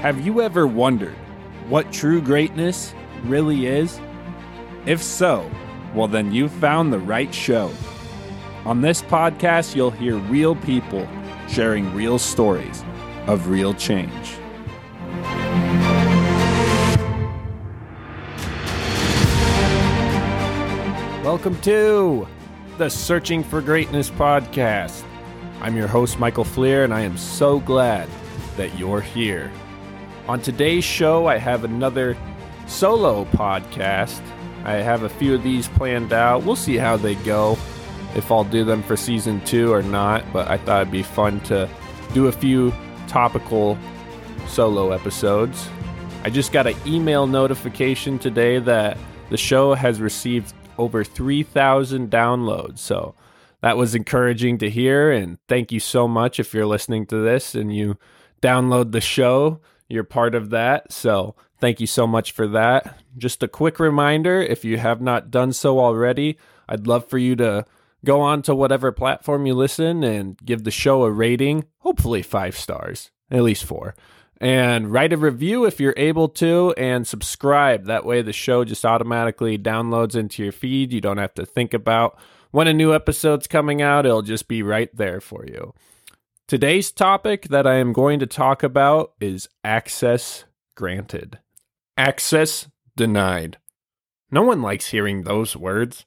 Have you ever wondered what true greatness really is? If so, well, then you've found the right show. On this podcast, you'll hear real people sharing real stories of real change. Welcome to the Searching for Greatness podcast. I'm your host, Michael Fleer, and I am so glad that you're here. On today's show, I have another solo podcast. I have a few of these planned out. We'll see how they go, if I'll do them for season two or not, but I thought it'd be fun to do a few topical solo episodes. I just got an email notification today that the show has received over 3,000 downloads. So that was encouraging to hear. And thank you so much if you're listening to this and you download the show. You're part of that. So thank you so much for that. Just a quick reminder if you have not done so already, I'd love for you to go on to whatever platform you listen and give the show a rating, hopefully five stars, at least four. And write a review if you're able to, and subscribe. That way, the show just automatically downloads into your feed. You don't have to think about when a new episode's coming out, it'll just be right there for you. Today's topic that I am going to talk about is access granted. Access denied. No one likes hearing those words.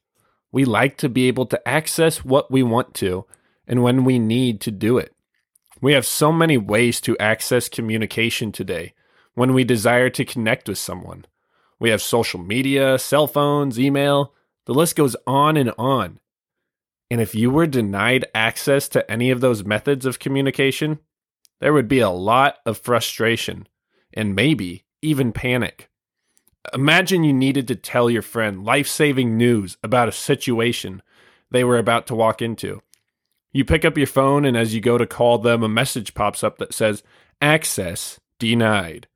We like to be able to access what we want to and when we need to do it. We have so many ways to access communication today when we desire to connect with someone. We have social media, cell phones, email, the list goes on and on. And if you were denied access to any of those methods of communication, there would be a lot of frustration and maybe even panic. Imagine you needed to tell your friend life saving news about a situation they were about to walk into. You pick up your phone, and as you go to call them, a message pops up that says, Access denied.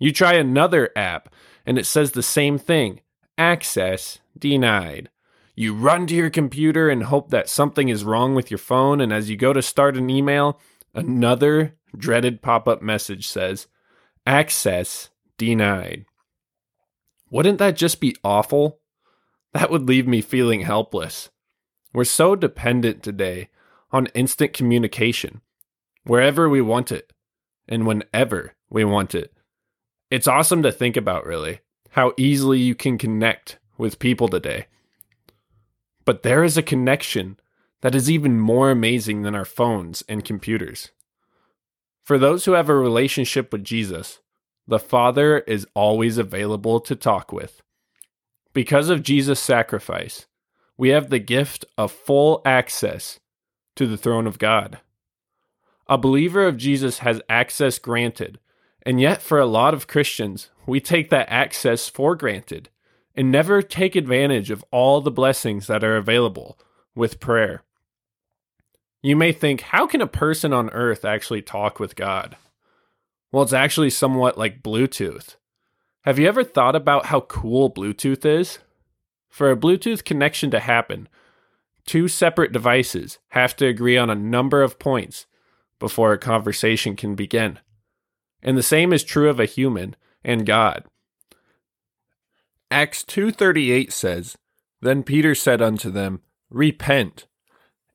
You try another app, and it says the same thing Access denied. You run to your computer and hope that something is wrong with your phone, and as you go to start an email, another dreaded pop up message says, Access denied. Wouldn't that just be awful? That would leave me feeling helpless. We're so dependent today on instant communication, wherever we want it and whenever we want it. It's awesome to think about, really, how easily you can connect with people today. But there is a connection that is even more amazing than our phones and computers. For those who have a relationship with Jesus, the Father is always available to talk with. Because of Jesus' sacrifice, we have the gift of full access to the throne of God. A believer of Jesus has access granted, and yet for a lot of Christians, we take that access for granted and never take advantage of all the blessings that are available with prayer. You may think, how can a person on earth actually talk with God? Well, it's actually somewhat like Bluetooth. Have you ever thought about how cool Bluetooth is? For a Bluetooth connection to happen, two separate devices have to agree on a number of points before a conversation can begin. And the same is true of a human and God. Acts 2:38 says, Then Peter said unto them, Repent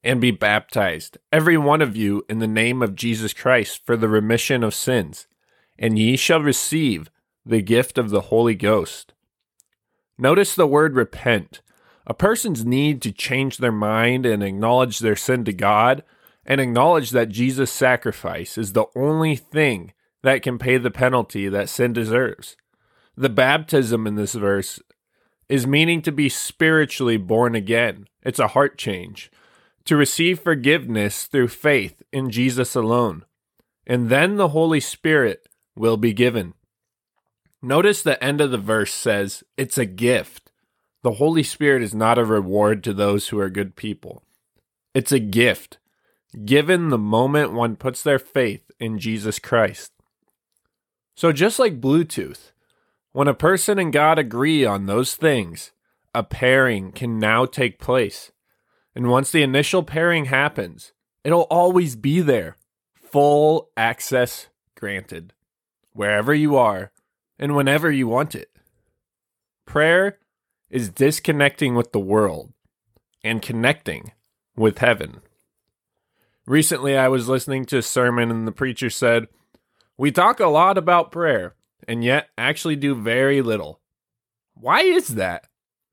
and be baptized, every one of you, in the name of Jesus Christ, for the remission of sins, and ye shall receive the gift of the Holy Ghost. Notice the word repent. A person's need to change their mind and acknowledge their sin to God, and acknowledge that Jesus' sacrifice is the only thing that can pay the penalty that sin deserves. The baptism in this verse is meaning to be spiritually born again. It's a heart change, to receive forgiveness through faith in Jesus alone. And then the Holy Spirit will be given. Notice the end of the verse says it's a gift. The Holy Spirit is not a reward to those who are good people. It's a gift given the moment one puts their faith in Jesus Christ. So, just like Bluetooth, when a person and God agree on those things, a pairing can now take place. And once the initial pairing happens, it'll always be there. Full access granted. wherever you are and whenever you want it. Prayer is disconnecting with the world and connecting with heaven. Recently, I was listening to a sermon, and the preacher said, We talk a lot about prayer, and yet actually do very little. Why is that?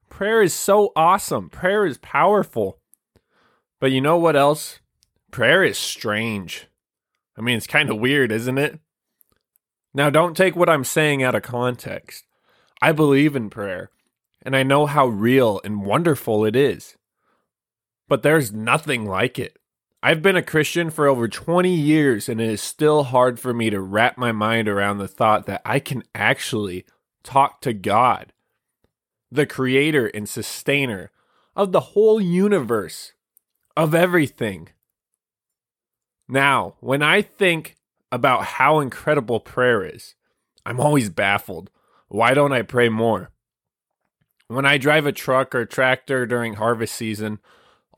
Prayer is so awesome. Prayer is powerful. But you know what else? Prayer is strange. I mean, it's kind of weird, isn't it? Now, don't take what I'm saying out of context. I believe in prayer, and I know how real and wonderful it is. But there's nothing like it. I've been a Christian for over 20 years, and it is still hard for me to wrap my mind around the thought that I can actually talk to God, the creator and sustainer of the whole universe, of everything. Now, when I think about how incredible prayer is, I'm always baffled. Why don't I pray more? When I drive a truck or tractor during harvest season,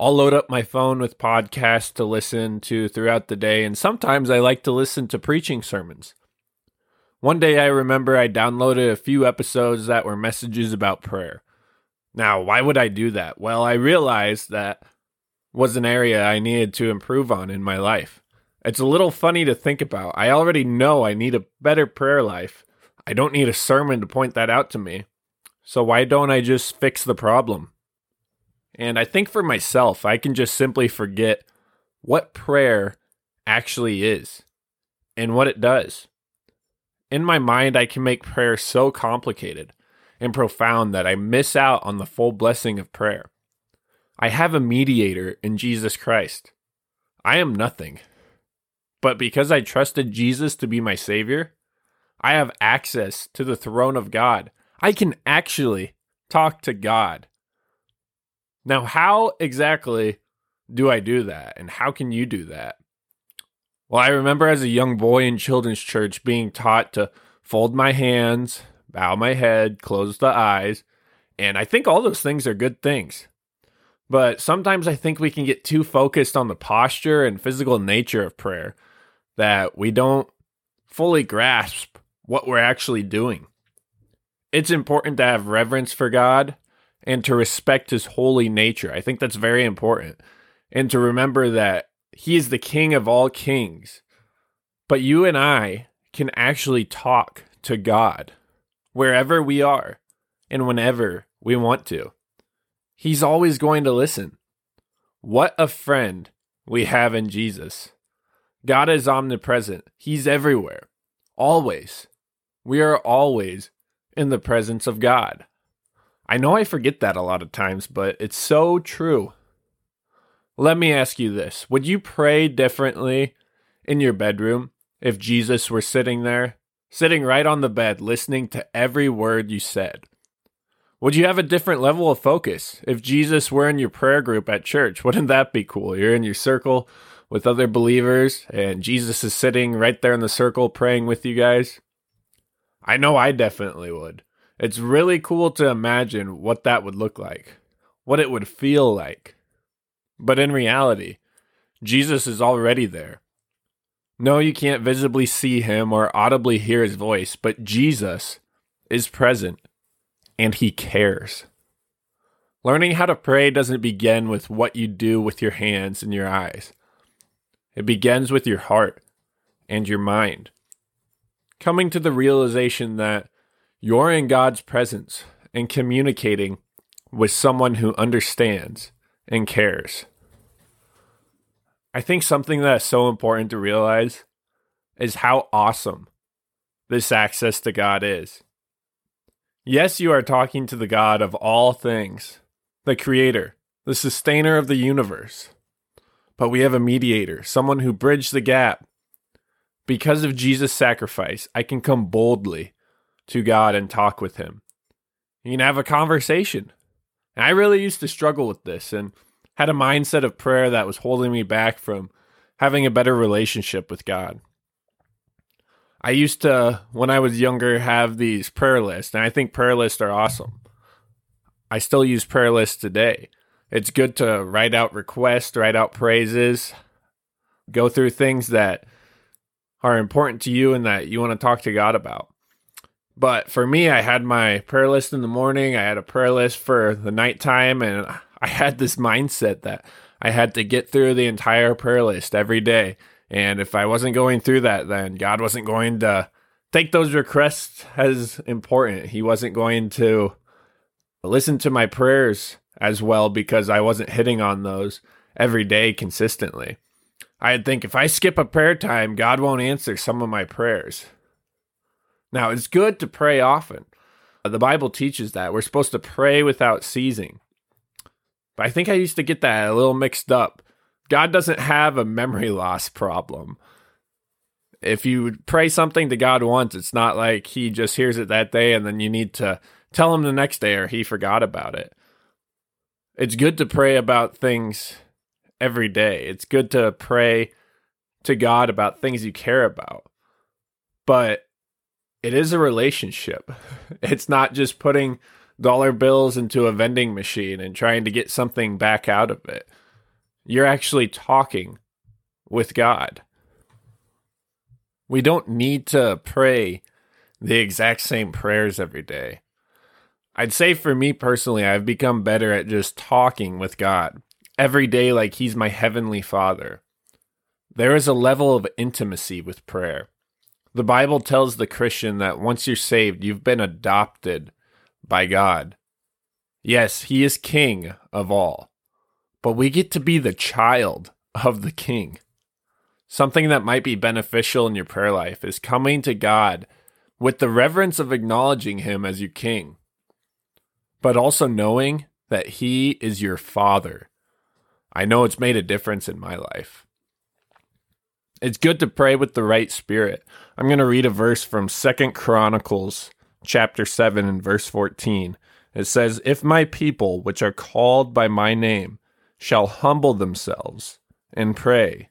I'll load up my phone with podcasts to listen to throughout the day, and sometimes I like to listen to preaching sermons. One day I remember I downloaded a few episodes that were messages about prayer. Now, why would I do that? Well, I realized that was an area I needed to improve on in my life. It's a little funny to think about. I already know I need a better prayer life. I don't need a sermon to point that out to me. So why don't I just fix the problem? And I think for myself, I can just simply forget what prayer actually is and what it does. In my mind, I can make prayer so complicated and profound that I miss out on the full blessing of prayer. I have a mediator in Jesus Christ. I am nothing. But because I trusted Jesus to be my Savior, I have access to the throne of God. I can actually talk to God. Now, how exactly do I do that? And how can you do that? Well, I remember as a young boy in children's church being taught to fold my hands, bow my head, close the eyes. And I think all those things are good things. But sometimes I think we can get too focused on the posture and physical nature of prayer that we don't fully grasp what we're actually doing. It's important to have reverence for God and to respect his holy nature. I think that's very important. And to remember that he is the king of all kings. But you and I can actually talk to God wherever we are and whenever we want to. He's always going to listen. What a friend we have in Jesus. God is omnipresent, He's everywhere, always. We are always in the presence of God. I know I forget that a lot of times, but it's so true. Let me ask you this Would you pray differently in your bedroom if Jesus were sitting there, sitting right on the bed, listening to every word you said? Would you have a different level of focus if Jesus were in your prayer group at church? Wouldn't that be cool? You're in your circle with other believers, and Jesus is sitting right there in the circle praying with you guys. I know I definitely would. It's really cool to imagine what that would look like, what it would feel like. But in reality, Jesus is already there. No, you can't visibly see him or audibly hear his voice, but Jesus is present and he cares. Learning how to pray doesn't begin with what you do with your hands and your eyes. It begins with your heart and your mind. Coming to the realization that you're in God's presence and communicating with someone who understands and cares. I think something that's so important to realize is how awesome this access to God is. Yes, you are talking to the God of all things, the Creator, the sustainer of the universe. But we have a mediator, someone who bridged the gap. Because of Jesus' sacrifice, I can come boldly to God and talk with Him. You can have a conversation. And I really used to struggle with this and had a mindset of prayer that was holding me back from having a better relationship with God. I used to, when I was younger, have these prayer lists, and I think prayer lists are awesome. I still use prayer lists today. It's good to write out requests, write out praises, go through things that are important to you and that you want to talk to God about. But for me, I had my prayer list in the morning, I had a prayer list for the nighttime, and I had this mindset that I had to get through the entire prayer list every day. And if I wasn't going through that, then God wasn't going to take those requests as important. He wasn't going to listen to my prayers as well because I wasn't hitting on those every day consistently. I'd think if I skip a prayer time, God won't answer some of my prayers. Now, it's good to pray often. The Bible teaches that. We're supposed to pray without ceasing. But I think I used to get that a little mixed up. God doesn't have a memory loss problem. If you pray something to God once, it's not like He just hears it that day and then you need to tell Him the next day or He forgot about it. It's good to pray about things every day. It's good to pray to God about things you care about. But it is a relationship. It's not just putting dollar bills into a vending machine and trying to get something back out of it. You're actually talking with God. We don't need to pray the exact same prayers every day. I'd say for me personally, I've become better at just talking with God every day like He's my heavenly Father. There is a level of intimacy with prayer. The Bible tells the Christian that once you're saved, you've been adopted by God. Yes, He is King of all, but we get to be the child of the King. Something that might be beneficial in your prayer life is coming to God with the reverence of acknowledging Him as your King, but also knowing that He is your Father. I know it's made a difference in my life. It's good to pray with the right spirit. I'm going to read a verse from Second Chronicles chapter 7 and verse 14. It says, If my people, which are called by my name, shall humble themselves and pray,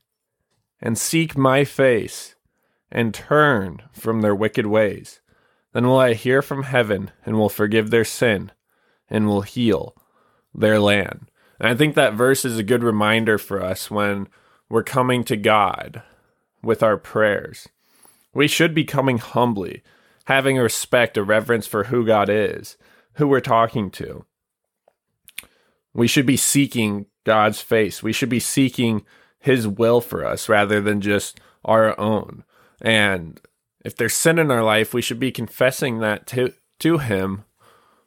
and seek my face, and turn from their wicked ways, then will I hear from heaven, and will forgive their sin, and will heal their land. And I think that verse is a good reminder for us when we're coming to God with our prayers. We should be coming humbly having respect, a reverence for who God is, who we're talking to. We should be seeking God's face. We should be seeking his will for us rather than just our own. And if there's sin in our life, we should be confessing that to to him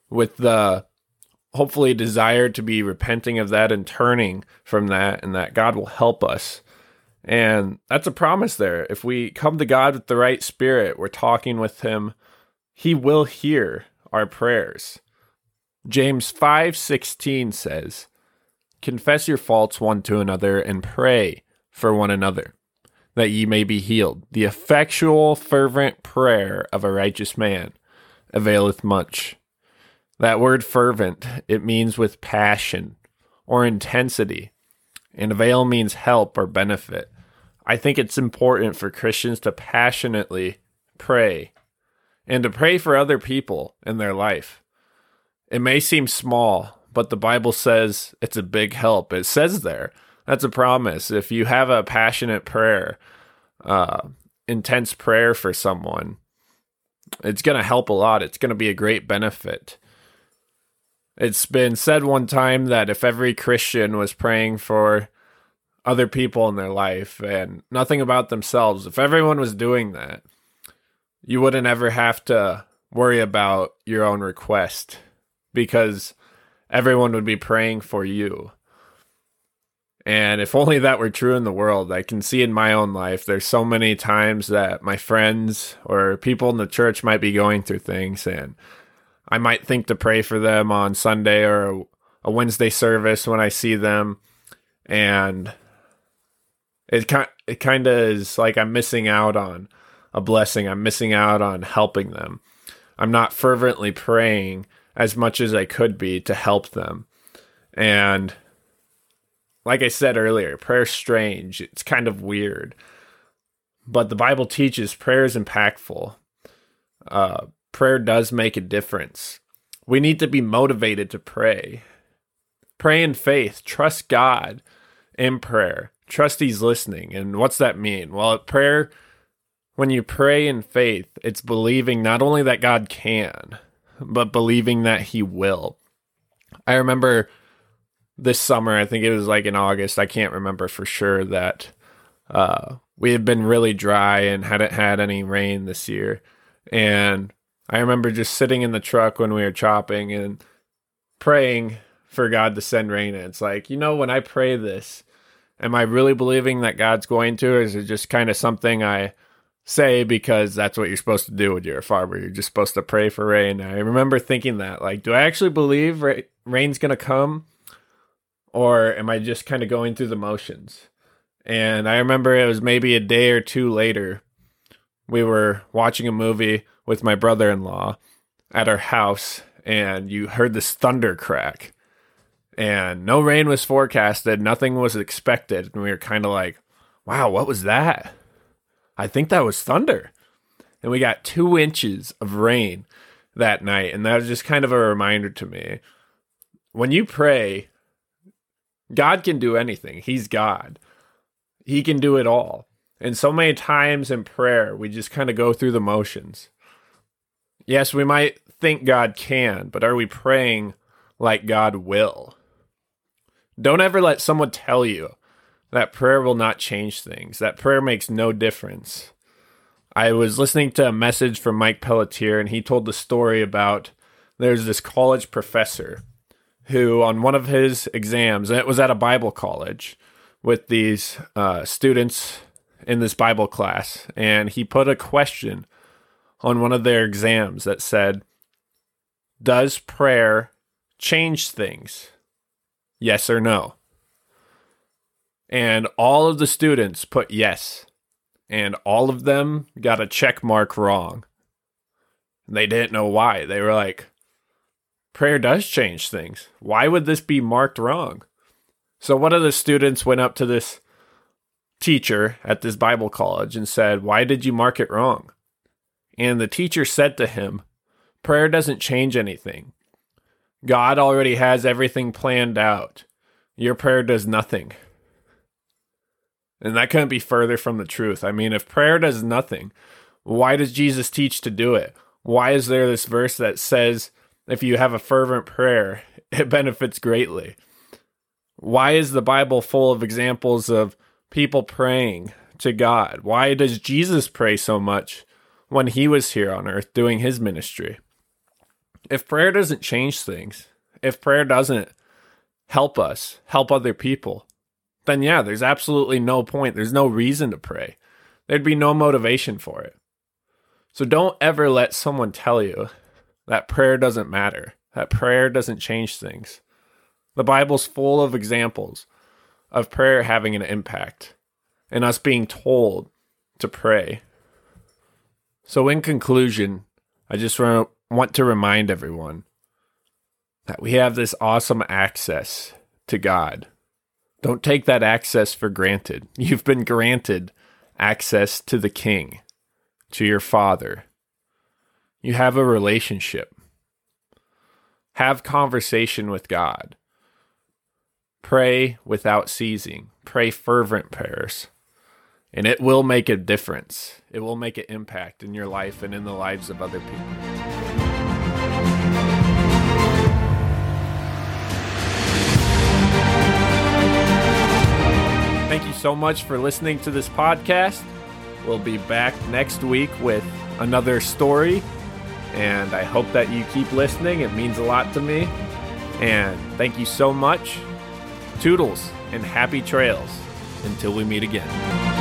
with the hopefully desire to be repenting of that and turning from that and that God will help us and that's a promise there. If we come to God with the right spirit, we're talking with Him, He will hear our prayers. James 5:16 says, "Confess your faults one to another and pray for one another, that ye may be healed. The effectual fervent prayer of a righteous man availeth much." That word fervent, it means with passion or intensity and avail means help or benefit. I think it's important for Christians to passionately pray and to pray for other people in their life. It may seem small, but the Bible says it's a big help. It says there. That's a promise. If you have a passionate prayer, uh, intense prayer for someone, it's going to help a lot. It's going to be a great benefit. It's been said one time that if every Christian was praying for other people in their life and nothing about themselves, if everyone was doing that, you wouldn't ever have to worry about your own request because everyone would be praying for you. And if only that were true in the world, I can see in my own life, there's so many times that my friends or people in the church might be going through things and I might think to pray for them on Sunday or a Wednesday service when I see them. And it kind it kind of is like I'm missing out on a blessing. I'm missing out on helping them. I'm not fervently praying as much as I could be to help them. And like I said earlier, prayer's strange. It's kind of weird. But the Bible teaches prayer is impactful. Uh, prayer does make a difference. We need to be motivated to pray. Pray in faith. Trust God in prayer. Trust He's listening. And what's that mean? Well, prayer When you pray in faith, it's believing not only that God can, but believing that He will. I remember this summer, I think it was like in August, I can't remember for sure, that uh, we had been really dry and hadn't had any rain this year. And I remember just sitting in the truck when we were chopping and praying for God to send rain. And it's like, you know, when I pray this, am I really believing that God's going to, is it just kind of something I say because that's what you're supposed to do when you're a farmer? You're just supposed to pray for rain. I remember thinking that, like, do I actually believe ra- rain's going to come, or am I just kind of going through the motions? And I remember it was maybe a day or two later, we were watching a movie with my brother in law at our house, and you heard this thunder crack and no rain was forecasted. Nothing was expected. And we were kind of like, wow, what was that? I think that was thunder. And we got two inches of rain that night. And that was just kind of a reminder to me. When you pray, God can do anything, He's God. He can do it all. And so many times in prayer, we just kind of go through the motions. Yes, we might think God can, but are we praying like God will? Don't ever let someone tell you that prayer will not change things, that prayer makes no difference. I was listening to a message from Mike Pelletier, and he told the story about there's this college professor who, on one of his exams, and it was at a Bible college with these uh, students in this Bible class, and he put a question on one of their exams that said, Does prayer change things? Yes or no? And all of the students put yes. And all of them got a check mark wrong. They didn't know why. They were like, prayer does change things. Why would this be marked wrong? So one of the students went up to this teacher at this Bible college and said, Why did you mark it wrong? And the teacher said to him, Prayer doesn't change anything. God already has everything planned out. Your prayer does nothing. And that couldn't be further from the truth. I mean, if prayer does nothing, why does Jesus teach to do it? Why is there this verse that says if you have a fervent prayer, it benefits greatly? Why is the Bible full of examples of people praying to God? Why does Jesus pray so much when he was here on earth doing his ministry? If prayer doesn't change things, if prayer doesn't help us, help other people, then yeah, there's absolutely no point. There's no reason to pray. There'd be no motivation for it. So don't ever let someone tell you that prayer doesn't matter, that prayer doesn't change things. The Bible's full of examples of prayer having an impact and us being told to pray. So, in conclusion, I just want want to remind everyone that we have this awesome access to God. Don't take that access for granted. You've been granted access to the King, to your Father. You have a relationship. Have conversation with God. Pray without ceasing. Pray fervent prayers. And it will make a difference. It will make an impact in your life and in the lives of other people. Thank you so much for listening to this podcast. We'll be back next week with another story. And I hope that you keep listening. It means a lot to me. And thank you so much. Toodles and happy trails until we meet again.